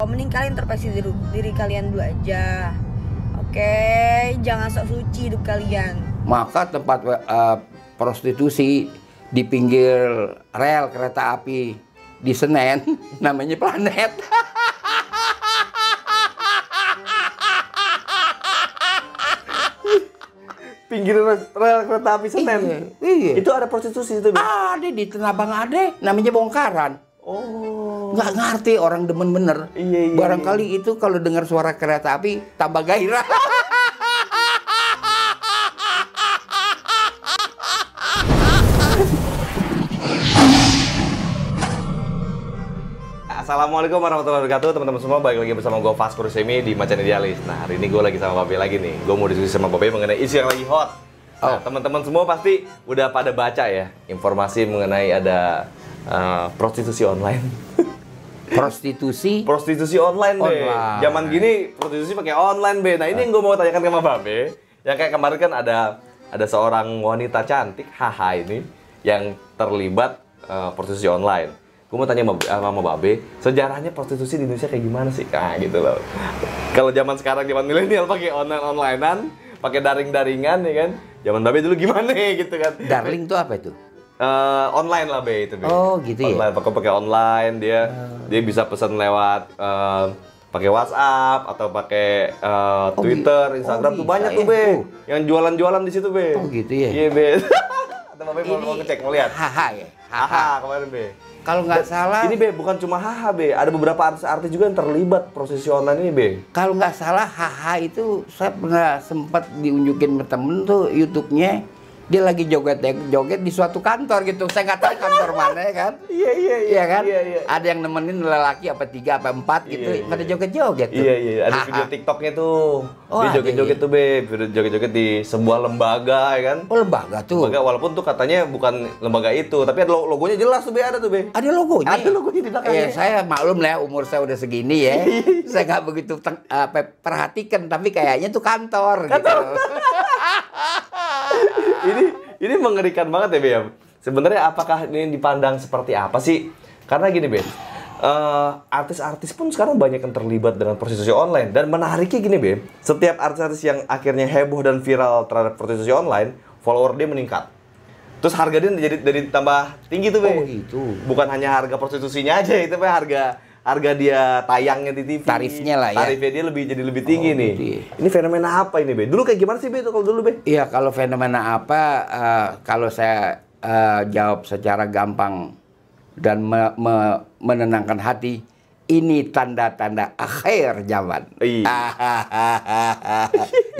Mending kalian introspeksi diri, diri kalian dulu aja. Oke, jangan sok suci hidup kalian. Maka tempat eh, prostitusi di pinggir rel kereta api di Senen namanya planet. Pinggir rel kereta api Senen. Iya, iya. Itu ada prostitusi itu? Ada di Tanah Abang ada, namanya bongkaran. Oh. Nggak ngerti orang demen bener. Iya, iya, Barangkali itu kalau dengar suara kereta api tambah gairah. Assalamualaikum warahmatullahi wabarakatuh teman-teman semua balik lagi bersama gue Vasco Rusemi di Macan Idealis Nah hari ini gue lagi sama Babe lagi nih Gue mau diskusi sama Babe mengenai isu yang lagi hot Nah Oh. teman-teman semua pasti udah pada baca ya Informasi mengenai ada uh, prostitusi online Prostitusi Prostitusi online be Online. Zaman gini prostitusi pakai online be Nah ini yang gue mau tanyakan sama Babe Yang kayak kemarin kan ada ada seorang wanita cantik haha ini Yang terlibat uh, prostitusi online gue mau tanya sama sama Babe, sejarahnya prostitusi di Indonesia kayak gimana sih? Nah, gitu loh. Kalau zaman sekarang zaman milenial pakai online onlinean, pakai daring daringan ya kan? Zaman Babe dulu gimana gitu kan? Darling itu apa itu? Eh, online lah be itu be. Oh, gitu ya? Online pakai pakai online dia dia bisa pesan lewat eh, pakai WhatsApp atau pakai eh, Oh, Twitter, bi- Instagram oh, tuh banyak ya? tuh be. Oh. Yang jualan-jualan di situ be. Oh, gitu ya? Iya be. Atau Babe mau, mau ngecek mau lihat. Haha ya. Haha. Haha kemarin be. Kalau nggak salah, Ini be bukan cuma haha be, ada beberapa artis-artis juga yang terlibat prostitusi online ini be. kalau nggak salah haha itu saya pernah sempat diunjukin ke temen tuh YouTube-nya dia lagi joget joget di suatu kantor gitu. Saya nggak tahu kantor mana ya kan. Iya iya Iya kan? Iya iya. Ada yang nemenin lelaki apa tiga apa empat gitu. Iya, iya. Pada joget-joget tuh. Iya iya, ada Haha. video TikToknya tuh. Oh, dia ada, joget-joget iya. tuh be, video joget-joget di sebuah lembaga ya kan. Oh lembaga tuh. Lembaga walaupun tuh katanya bukan lembaga itu, tapi ada lo- logonya jelas tuh be ada tuh be. Ada logonya. Ada logonya di belakangnya. Eh, saya maklum lah umur saya udah segini ya. saya nggak begitu teng- apa, perhatikan, tapi kayaknya tuh kantor, gitu. ini ini mengerikan banget ya be. ya. Sebenarnya apakah ini dipandang seperti apa sih? Karena gini be, eh, artis-artis pun sekarang banyak yang terlibat dengan prostitusi online dan menariknya gini be, setiap artis-artis yang akhirnya heboh dan viral terhadap prostitusi online, follower dia meningkat. Terus harga dia jadi jadi tambah tinggi tuh be. Oh, gitu. Bukan hanya harga prostitusinya aja itu be harga harga dia tayangnya di TV. Tarifnya lah ya. Tarifnya dia lebih jadi lebih tinggi Oh, nih. ya. Ini fenomena apa ini be? Dulu kayak gimana sih be itu kalau dulu be? Iya, kalau fenomena apa, eh, kalau saya eh, jawab secara gampang dan me- me- menenangkan hati, ini tanda-tanda akhir zaman. Iya.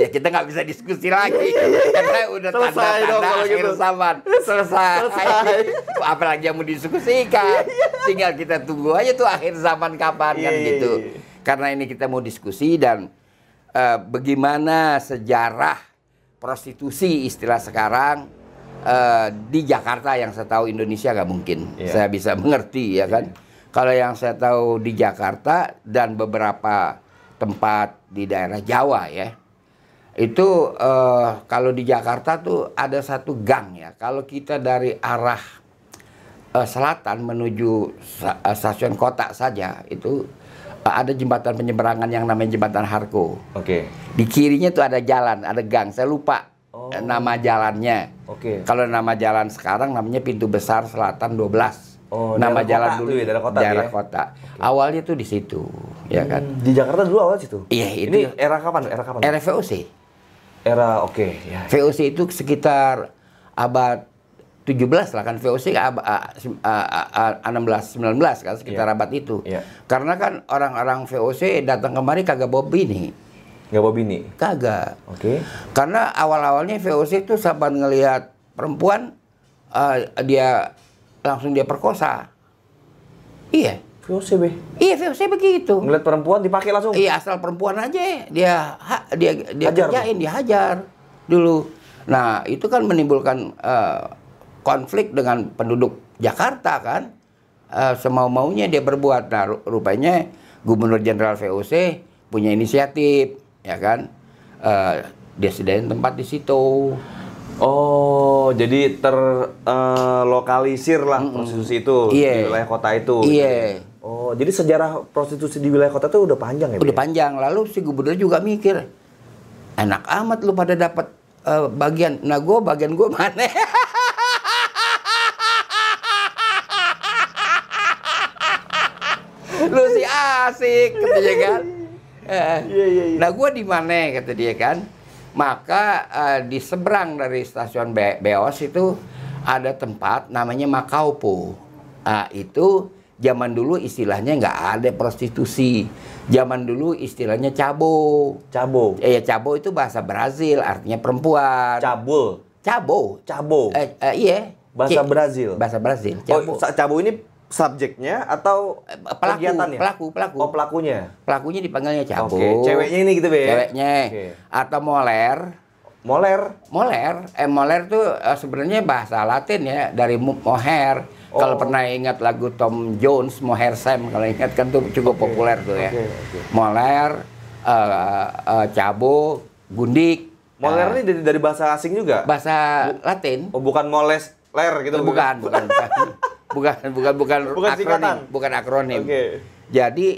ya kita nggak bisa diskusi lagi karena udah tanda-tanda akhir gitu. zaman selesai. Selesai. Apalagi yang mau didiskusikan, tinggal kita tunggu aja tuh akhir zaman kapan kan Iya, gitu. iya. Karena ini kita mau diskusi dan eh, bagaimana sejarah prostitusi istilah sekarang eh, di Jakarta yang saya tahu Indonesia nggak mungkin Iya. saya bisa mengerti ya kan. Kalau yang saya tahu di Jakarta dan beberapa tempat di daerah Jawa ya, itu eh, kalau di Jakarta tuh ada satu gang ya. Kalau kita dari arah eh, selatan menuju eh, stasiun kota saja itu eh, ada jembatan penyeberangan yang namanya jembatan Harko. Oke. Di kirinya tuh ada jalan, ada gang. Saya lupa Oh. nama jalannya. Oke. Kalau nama jalan sekarang namanya Pintu Besar Selatan 12. Oh, nama jalan kota dulu tuh ya, daerah kota daerah ya? kota. Awalnya tuh di situ, ya kan. Hmm, Di Jakarta dulu awal situ. Iya, itu- Ini era kapan? Era kapan? Era VOC. Era oke, ya. VOC itu sekitar abad 17 lah kan VOC abad ah, ah, ah, 16 19 kan sekitar Iya. abad itu. Iya. Karena kan orang-orang VOC datang kemari kagak bawa bini, Nggak bawa bini. kagak. Oke. Karena awal-awalnya VOC itu saat ngelihat perempuan ah, dia langsung dia perkosa. Iya. VOC be. Iya VOC begitu. Ngeliat perempuan dipakai langsung. Iya asal perempuan aja dia ha- dia dia Hajar kerjain dia hajar dulu. Nah itu kan menimbulkan eh, konflik dengan penduduk Jakarta kan. Eh, semau maunya dia berbuat. Nah ru- rupanya Gubernur Jenderal VOC punya inisiatif ya kan. Eh, dia sediain tempat di situ. Oh, jadi terlokalisir lah prostitusi itu Iya. di wilayah kota itu. Iya. Oh, jadi sejarah prostitusi di wilayah kota itu udah panjang ya? Udah Be? panjang. Lalu si gubernur juga mikir, enak amat lu pada dapat eh, bagian. Nah gue bagian gue mana? lu sih asik katanya kan. Eh, Iya, iya, iya. Nah gue di mana kata dia kan. Maka eh, di seberang dari stasiun Be- Beos itu ada tempat namanya Makaupo. Nah, itu zaman dulu istilahnya nggak ada prostitusi. Zaman dulu istilahnya cabo. Cabo. Eh, ya cabo itu bahasa Brazil, artinya perempuan. Cabul. Cabo. Cabo. Eh, eh, iya. Bahasa C- Brazil. Bahasa Brazil. Oh, Cabo. sa- cabo ini subjeknya atau Eh, pelaku, kegiatannya? pelaku, pelaku. Oh, pelakunya. Pelakunya dipanggilnya cabo. Oke, ceweknya ini gitu, Be. Ceweknya. Oke. Atau moler. Moler. Moler, eh moler tuh eh, sebenarnya bahasa Latin ya dari mohair. Kalau Oh. pernah ingat lagu Tom Jones, Mohair Sam, kalau ingat kan tuh cukup Oke, populer tuh ya. oke, oke. Moler, eh, eh, cabo, gundik. Moler eh, ini dari, dari bahasa asing juga? bahasa Latin. Oh, bukan moles ler gitu. bukan, bukan, bukan, bukan, bukan, bukan, Bukan singkatan. akronim, bukan akronim. Oke. Jadi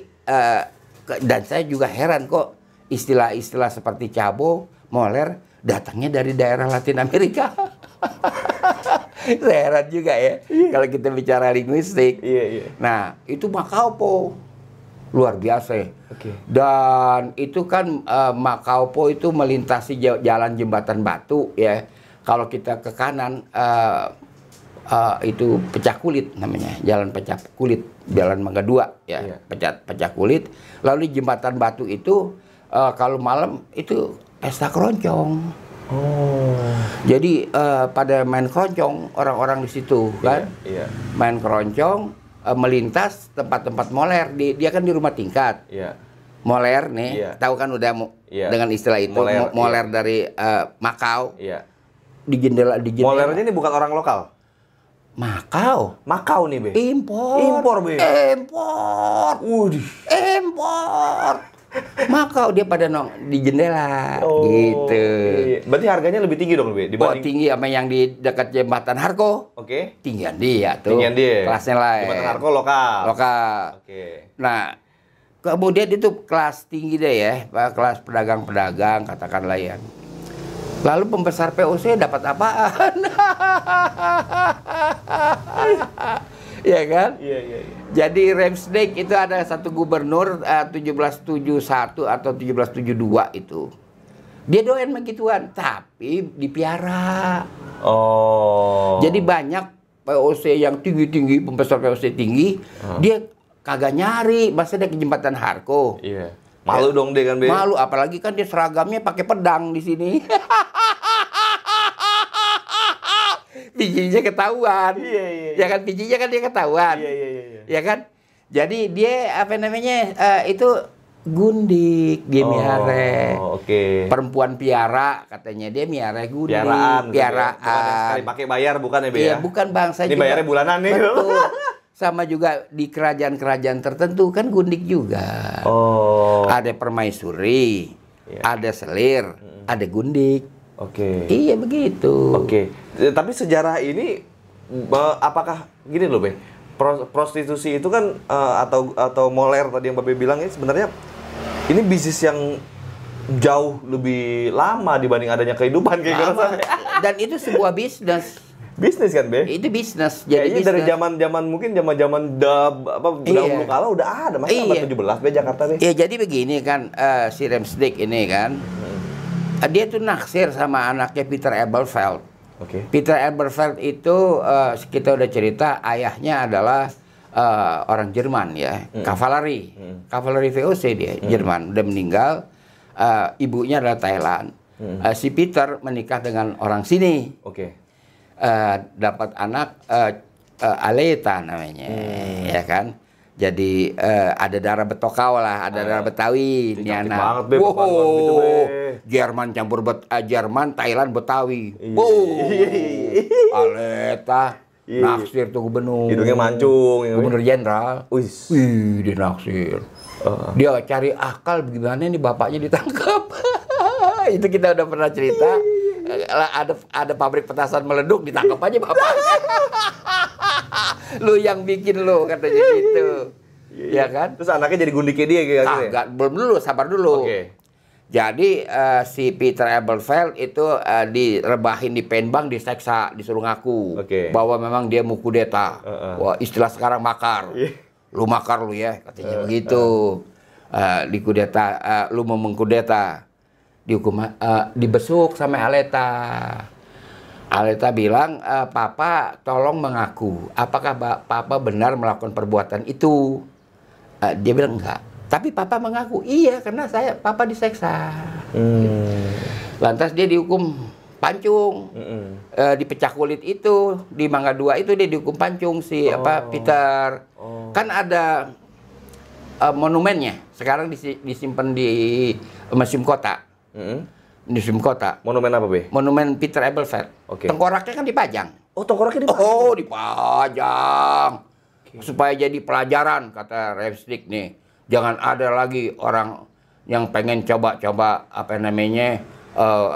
ke- dan saya juga heran kok istilah-istilah seperti cabo, moler datangnya dari daerah Latin Amerika. saya heran juga ya kalau kita bicara linguistik. Iya, iya. Nah, itu Makaupo. Luar biasa ya. Oke. Dan itu kan eh, Makaupo itu melintasi ja- jalan jembatan batu ya. Kalau kita ke kanan eh, eh, itu pecah kulit namanya, jalan pecah kulit, jalan Mangga Dua ya, Iya. pecah pecah kulit. Lalu di jembatan batu itu eh, kalau malam itu pesta keroncong. Oh. Jadi eh, pada main keroncong orang-orang di situ kan Iya. main keroncong eh, melintas tempat-tempat moler di dia kan di rumah tingkat Iya. moler nih Iya. tahu kan udah Iya. dengan istilah itu Moler, mo- moler iya. dari eh, Makau Iya. di jendela di jendela Molernya ini bukan orang lokal. Makau Makau nih, Be. impor Impor, Be. impor Udih. impor Makau dia pada nong di jendela gitu iya. Berarti harganya lebih tinggi dong, Be, dibanding tinggi sama yang di dekat jembatan Harko Oke. tinggian dia tuh Tinggian dia. kelasnya lain Jembatan Harko lokal. lokal Oke. Nah, kemudian itu kelas tinggi deh ya, kelas pedagang-pedagang katakanlah ya. Lalu pembesar POC dapat apaan? ya kan? Iya, iya, iya. Jadi Remsdek itu ada satu gubernur eh, 1771 atau 1772 itu. Dia doyan begituan, tapi dipiara. Oh. Jadi banyak POC yang tinggi-tinggi, pembesar POC tinggi, dia kagak nyari, masa dia ke jembatan Harko. Iya. Malu dong deh kan, Be. Malu, apalagi kan dia seragamnya pakai pedang di sini. Bijinya ketahuan. Iya, iya, iya. Ya kan, bijinya kan dia ketahuan. Iya, iya, iya, iya. Ya kan? Jadi dia apa namanya? eh, itu gundik, dia. Oh, oke. Perempuan piara katanya dia miara gundik. Piaraan. ya. Piaraan. Bukan sekali pakai bayar bukan ya, Be Iya, ya? bukan bangsa Ini bayarnya bulanan nih. Betul. Sama juga di kerajaan-kerajaan tertentu kan gundik juga. Oh. Ada permaisuri, Iya. ada selir, ada gundik. Oke. Iya begitu. Oke. Eh, Tapi sejarah ini apakah gini loh, Be? Pro- prostitusi itu kan eh, atau atau moler tadi yang Babe bilang ini sebenarnya ini bisnis yang jauh lebih lama dibanding adanya kehidupan kayak. Dan itu sebuah bisnis. Bisnis kan, Be? Itu bisnis. Jadi Kayaknya dari bisnis. zaman-zaman mungkin zaman-zaman dab apa Iya. dahulu kala udah ada masa Iya. abad 17 Be Jakarta Be. Ya jadi begini kan eh, si Remsdek ini kan eh, dia tuh naksir sama anaknya Peter Eberfeld. Oke. Peter Eberfeld itu eh, kita udah cerita ayahnya adalah eh, orang Jerman ya, kavaleri, kavaleri VOC dia Jerman udah meninggal, Eh, ibunya adalah Thailand. Eh, si Peter menikah dengan orang sini, Oke. Eh, dapat anak eh, eh, Aleta namanya, ya kan. Jadi eh, ada darah Betokau lah, ada darah Betawi ini anak. banget, Be, perempuan gitu, Be. Jerman campur bet, eh, Jerman, Thailand, Betawi. Iya. Wow. Aleta, Iya. naksir tuh gubernur. Hidungnya mancung ya, Be. Gubernur jenderal. Wih, dia naksir. Heeh. Dia cari akal bagaimana nih bapaknya ditangkap. Itu kita udah pernah cerita. Ada ada pabrik petasan meleduk ditangkap aja bapaknya. lu yang bikin lu katanya gitu. ya kan? Terus anaknya jadi gundiknya dia gitu. Kagak, belum dulu, sabar dulu. Oke. Jadi eh, si Peter Abelfeld itu eh, direbahin di penbang, diseksa, disuruh ngaku Oke. bahwa memang dia mau kudeta. Heeh. Wah, istilah sekarang makar. Iya. Lu makar lu ya, katanya begitu. Eh, di kudeta, eh, lu mau mengkudeta. Dihukum eh, dibesuk sama Aleta. Aleta bilang, "Eh, Papa tolong mengaku, apakah ba- Papa benar melakukan perbuatan itu? Eh, dia bilang enggak. Tapi Papa mengaku, iya karena saya Papa diseksa. Hmm. Lantas dia dihukum pancung, Mm-mm. Eh, dipecah kulit itu di Mangga Dua itu dia dihukum pancung si apa Peter. Oh. Kan ada eh, monumennya. Sekarang disi- disimpan di Museum Kota. Mm-mm. Museum Kota. Monumen apa, Be? Monumen Peter Abelfeld. Oke. Tengkoraknya kan dipajang. Oh, tengkoraknya di Oh, dipajang. Supaya jadi pelajaran kata Repstik nih. Jangan ada lagi orang yang pengen coba-coba apa namanya eh,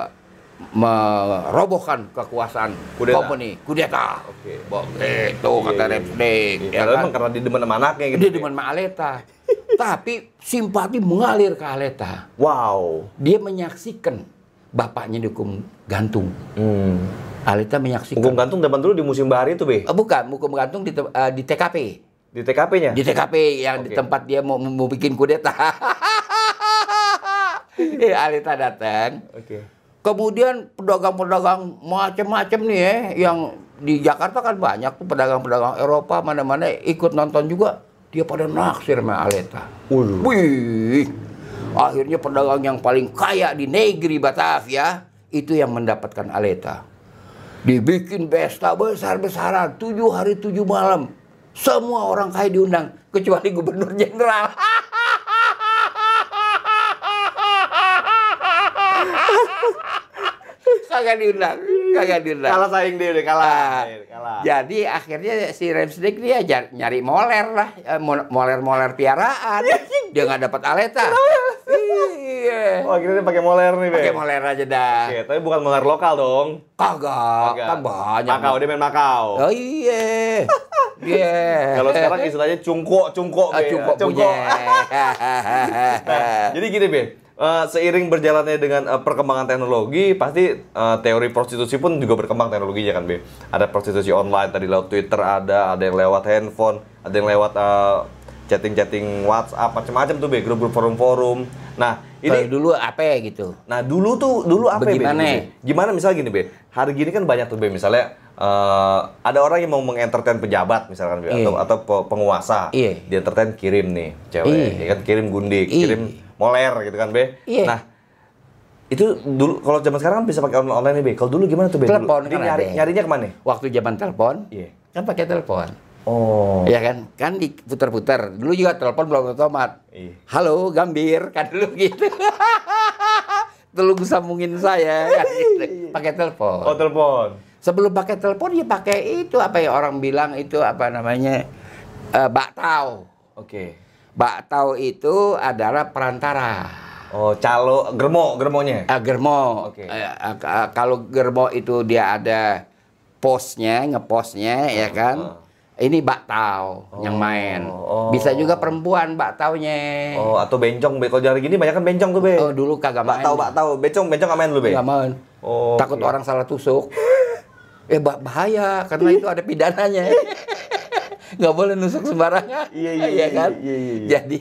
merobohkan kekuasaan Kudeta. company, kudeta. Oke. Begitu kata iya. Repstik. Iya, ya kan? karena didemen sama anaknya gitu. Dia demen sama Aleta. Tapi simpati mengalir ke Aleta. Wow. Dia menyaksikan bapaknya dihukum gantung. Hmm. Aleta menyaksikan. Hukum gantung zaman dulu di musim bahari itu, Be. Eh, bukan, hukum gantung di, eh, di TKP. Di TKP-nya. Di TKP yang di Oke. tempat dia mau, mau bikin kudeta. Eh, Alita datang. Oke. Kemudian pedagang-pedagang macam-macam nih ya, yang di Jakarta kan banyak tuh pedagang-pedagang Eropa mana-mana ikut nonton juga. Dia pada naksir sama Aleta. Wih, akhirnya pedagang yang paling kaya di negeri Batavia itu yang mendapatkan Aleta. Dibikin pesta besar-besaran, tujuh hari tujuh malam. Semua orang kaya diundang, kecuali gubernur jenderal. kagak diundang, kagak diundang. Kalah saing dia udah kalah. Ah, kalah. Jadi akhirnya si Remsdik dia nyari moler lah, eh, mo- moler-moler piaraan. dia nggak dapat aleta. Iya. Oh, akhirnya dia pakai moler nih, Be. Pakai moler aja dah. Oke, tapi bukan moler lokal dong. Kagak, Agak. kan banyak. Makau, dia main Makau. Oh iya. Iya. Kalau sekarang istilahnya cungko, cungko, Ah, Be. cukup punya. Nah, jadi gini, Be. Eh, seiring berjalannya dengan eh, perkembangan teknologi, pasti eh, teori prostitusi pun juga berkembang teknologinya kan, Be. Ada prostitusi online, tadi lewat Twitter ada, ada yang lewat handphone, ada yang lewat eh, chatting-chatting WhatsApp, macam-macam tuh, Be. Grup-grup forum-forum. Nah, ini dulu apa ya gitu? Nah dulu tuh dulu apa ya Bagaimana? Dulu, Be? Gimana misalnya gini be? Hari gini kan banyak tuh be misalnya eh, ada orang yang mau mengentertain pejabat misalkan be, atau Iya. atau pe- penguasa. Iya. Dia entertain kirim nih cewek, Iya. ya kan kirim gundik, Iya. kirim moler gitu kan be. Iya. Nah itu dulu kalau zaman sekarang kan bisa pakai online, online nih be. Kalau dulu gimana tuh be? Dulu, Telepon kan nyari, ada. nyarinya ke mana? Waktu zaman telepon, Iya. kan pakai telepon. Oh. Ya kan? Kan diputar-putar. Dulu juga telepon belum otomat. Iya. Halo, Gambir. Kan dulu gitu. Tolong sambungin saya kan gitu. Pakai telepon. Oh telepon. Sebelum pakai telepon ya pakai itu apa ya orang bilang itu apa namanya? Eh, baktau. Oke. Baktau itu adalah perantara. Oh calo germo germonya. Ah, germo. Oke. Eh, ah, ah, kalau germo itu dia ada posnya, ngepostnya ya kan. Ini baktau yang main. oh. Bisa juga perempuan baktaunya. Oh atau bencong be. Kalau jari gini banyak kan bencong tuh be. Oh, dulu kagak main. Bak tahu, bak tahu. Bencong, bencong nggak main lu, Be? Nggak main. Oh, Takut oke. orang salah tusuk. Eh bah- bahaya karena itu ada pidananya. Nggak boleh nusuk sembarangan. Iya, iya, iya, kan? iya, iya, iya. Jadi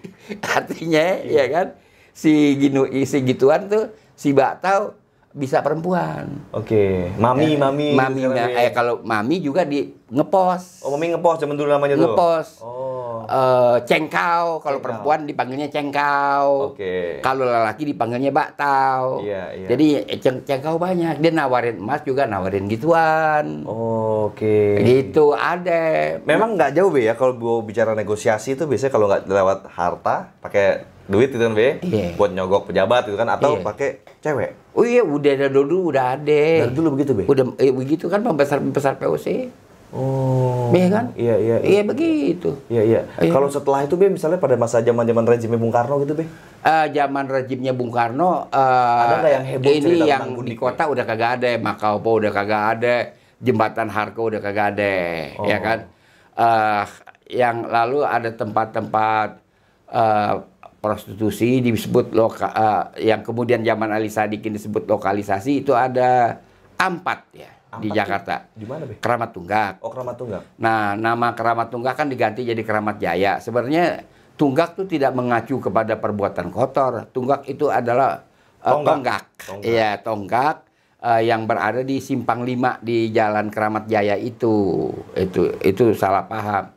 artinya ya kan si ginu si gituan tuh si baktau bisa perempuan. Oke, mami, mami. Eh, Mami, sekarang, ma- Be. eh kalau mami juga di ngepos. Oh, mami ngepost zaman dulu namanya tuh. Ngepos. Oh. Eh, cengkau kalau Cengkau. perempuan dipanggilnya cengkau. Oke. Kalau lelaki dipanggilnya baktau. Iya, iya. Jadi eh, ceng cengkau banyak. Dia nawarin emas juga nawarin gituan. Oh, Oke. Gitu ada. Memang nggak jauh be ya kalau mau bicara negosiasi itu biasanya kalau nggak lewat harta pakai duit itu kan be Iya. buat nyogok pejabat itu kan atau Iya. pakai cewek. Oh iya udah ada dulu udah ada. Dari dulu begitu be. Udah eh, begitu kan pembesar pembesar POC. Oh. Iya kan? Iya iya. Iya begitu. Iya iya. Iya. Kalau setelah itu be misalnya pada masa zaman zaman rezimnya Bung Karno gitu be. Eh, zaman rejimnya Bung Karno eh, Ada yang heboh ini yang di kota udah kagak ada Makaupo udah kagak ada jembatan Harko udah kagak ada Oh. ya kan Eh, yang lalu ada tempat-tempat eh, prostitusi disebut loka, eh, yang kemudian zaman Ali Sadikin disebut lokalisasi itu ada empat ya di Ampat Jakarta. Di mana, Be? Keramat Tunggak. Oh, Keramat Tunggak. Nah, nama Keramat Tunggak kan diganti jadi Keramat Jaya. Sebenarnya Tunggak itu tidak mengacu kepada perbuatan kotor. Tunggak itu adalah eh, Tonggak. Iya, tonggak eh, yang berada di Simpang 5 di Jalan Keramat Jaya itu. Itu itu salah paham.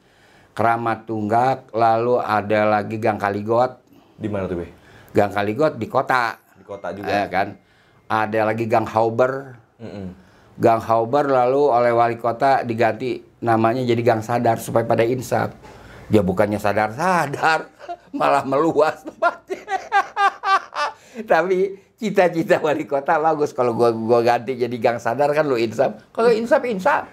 Keramat Tunggak, lalu ada lagi Gang Kaligot. Di mana tuh, Be? Gang Kaligot di kota. Di kota juga. Ya kan? Ada lagi Gang Hauber. Mm-mm. Gang Hauber lalu oleh wali kota diganti namanya jadi Gang Sadar supaya pada insaf. Ya bukannya sadar-sadar, malah meluas tempatnya. Tapi cita-cita wali kota bagus kalau gua gua ganti jadi Gang Sadar kan lu insaf. Kalau insaf insaf.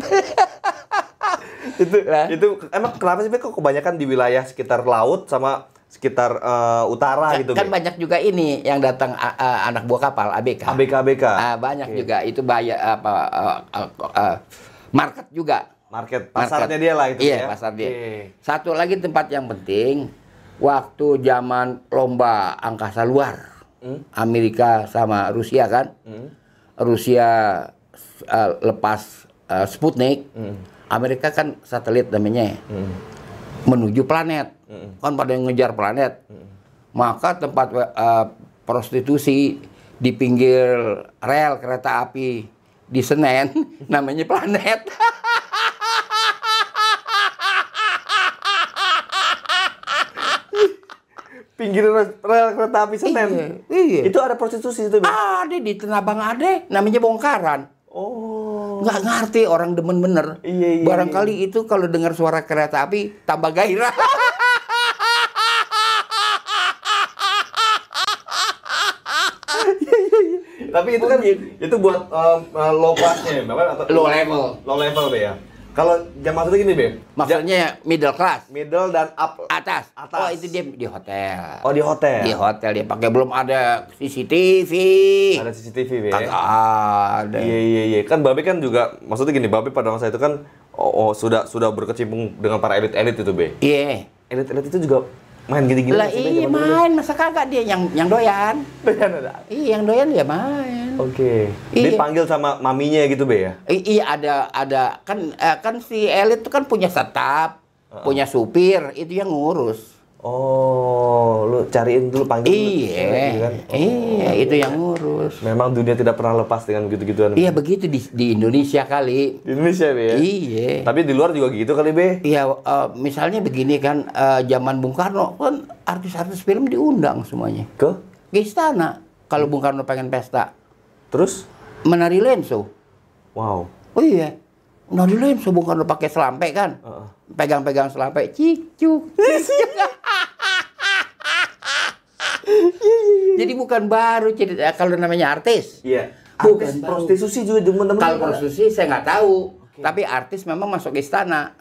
itu Lah. itu emang kenapa sih kok kebanyakan di wilayah sekitar laut sama sekitar eh, utara gitu kan Be? banyak juga ini yang datang a- a- anak buah kapal ABK. ABK ABK Ah, banyak Oke. juga itu bayar apa eh, eh, eh, market juga. market Market. pasarnya dia lah itu Iya, ya pasar dia. Oke. Satu lagi tempat yang penting, waktu zaman lomba angkasa luar, Hmm? Amerika sama Rusia kan, Hmm. Rusia eh, lepas eh, Sputnik, Hmm. Amerika kan satelit namanya Hmm. menuju planet, Hmm. kan pada yang ngejar planet, maka tempat eh, prostitusi di pinggir rel kereta api di Senen namanya planet. pinggir rel kereta api Senen Iya, iya. itu ada prostitusi itu? Ada di Tenabang ada, namanya bongkaran. oh Nggak ngerti orang demen bener. Iya, iya, Barangkali itu kalau dengar suara kereta api tambah gairah. tapi itu kan itu buat em, eh, low classnya ya Bapak? atau Low level. low level Be ya kalau jam maksudnya gini Be Maksudnya middle class, middle dan up atas. Atas. Oh itu dia di hotel. oh di hotel Di hotel dia pakai belum ada CCTV. ada CCTV Be Kagak ada. Iya iya iya kan Babe kan juga maksudnya gini Babe pada masa itu kan oh, oh, sudah sudah berkecimpung dengan para elit-elit itu Be. Iya. Elit-elit itu juga main gini-gini Lah iya main masa kagak dia yang yang doyan. Doyan ada. Iya yang doyan dia main. Oke. Iya. Dipanggil sama maminya gitu Be ya. I- iya ada ada kan eh, kan si elit itu kan punya staf, punya supir, itu yang ngurus. Oh, lu cariin dulu panggil dulu. Iya, kan? iya itu yang ngurus. Memang dunia tidak pernah lepas dengan gitu-gituan. Iya begitu di, di Indonesia kali. Di Indonesia Be ya. Iya. Tapi di luar juga gitu kali Be. Iya, eh, misalnya begini kan, eh, zaman Bung Karno kan artis-artis film diundang semuanya Ke? ke istana. Kalau Bung Karno pengen pesta, Terus? menari lenso. Wow. Oh iya, menari lenso Bung Karno pakai selampe kan, pegang-pegang selampe, cicuk. cicuk. Jadi bukan baru cerita kalau namanya artis. Iya. Bukan Artis prostitusi juga teman-teman. Kalau prostitusi saya nggak tahu, tapi artis memang masuk istana.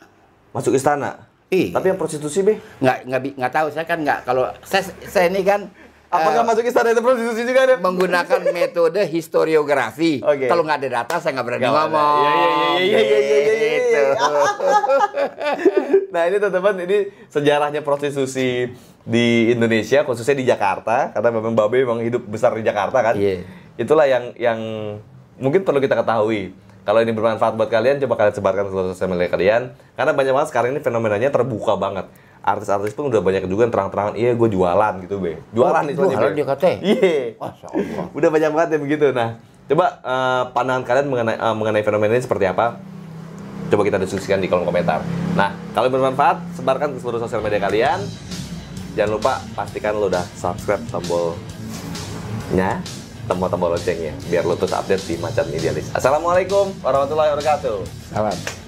masuk istana. Iya. Tapi yang prostitusi Be? Nggak nggak nggak tahu saya kan nggak kalau saya saya ini kan Apakah eh, masuk istana itu prostitusi juga ada? menggunakan metode historiografi. Oke. Kalau nggak ada data saya nggak berani ngomong. Iya, iya, iya, iya, iya, iya, iya, iya. Gitu. nah ini teman-teman ini sejarahnya prostitusi di Indonesia khususnya di Jakarta karena memang Babe memang hidup besar di Jakarta kan. Iya. Itulah yang yang mungkin perlu kita ketahui. Kalau ini bermanfaat buat kalian, coba kalian sebarkan ke seluruh sosial media kalian. Karena banyak banget sekarang ini fenomenanya terbuka banget. Artis-artis pun udah banyak juga yang terang-terangan, iya gue jualan gitu, Be. Jualan Oh, istilahnya, jualan dia katanya? Iya. Udah banyak banget yang begitu. Nah, coba eh, pandangan kalian mengenai eh, mengenai fenomena ini seperti apa? Coba kita diskusikan di kolom komentar. Nah, kalau bermanfaat, sebarkan ke seluruh sosial media kalian. Jangan lupa pastikan lo udah subscribe tombolnya, tombol-tombol loncengnya, biar lo terus update di Macan Idealis. Assalamualaikum warahmatullahi wabarakatuh. Salam.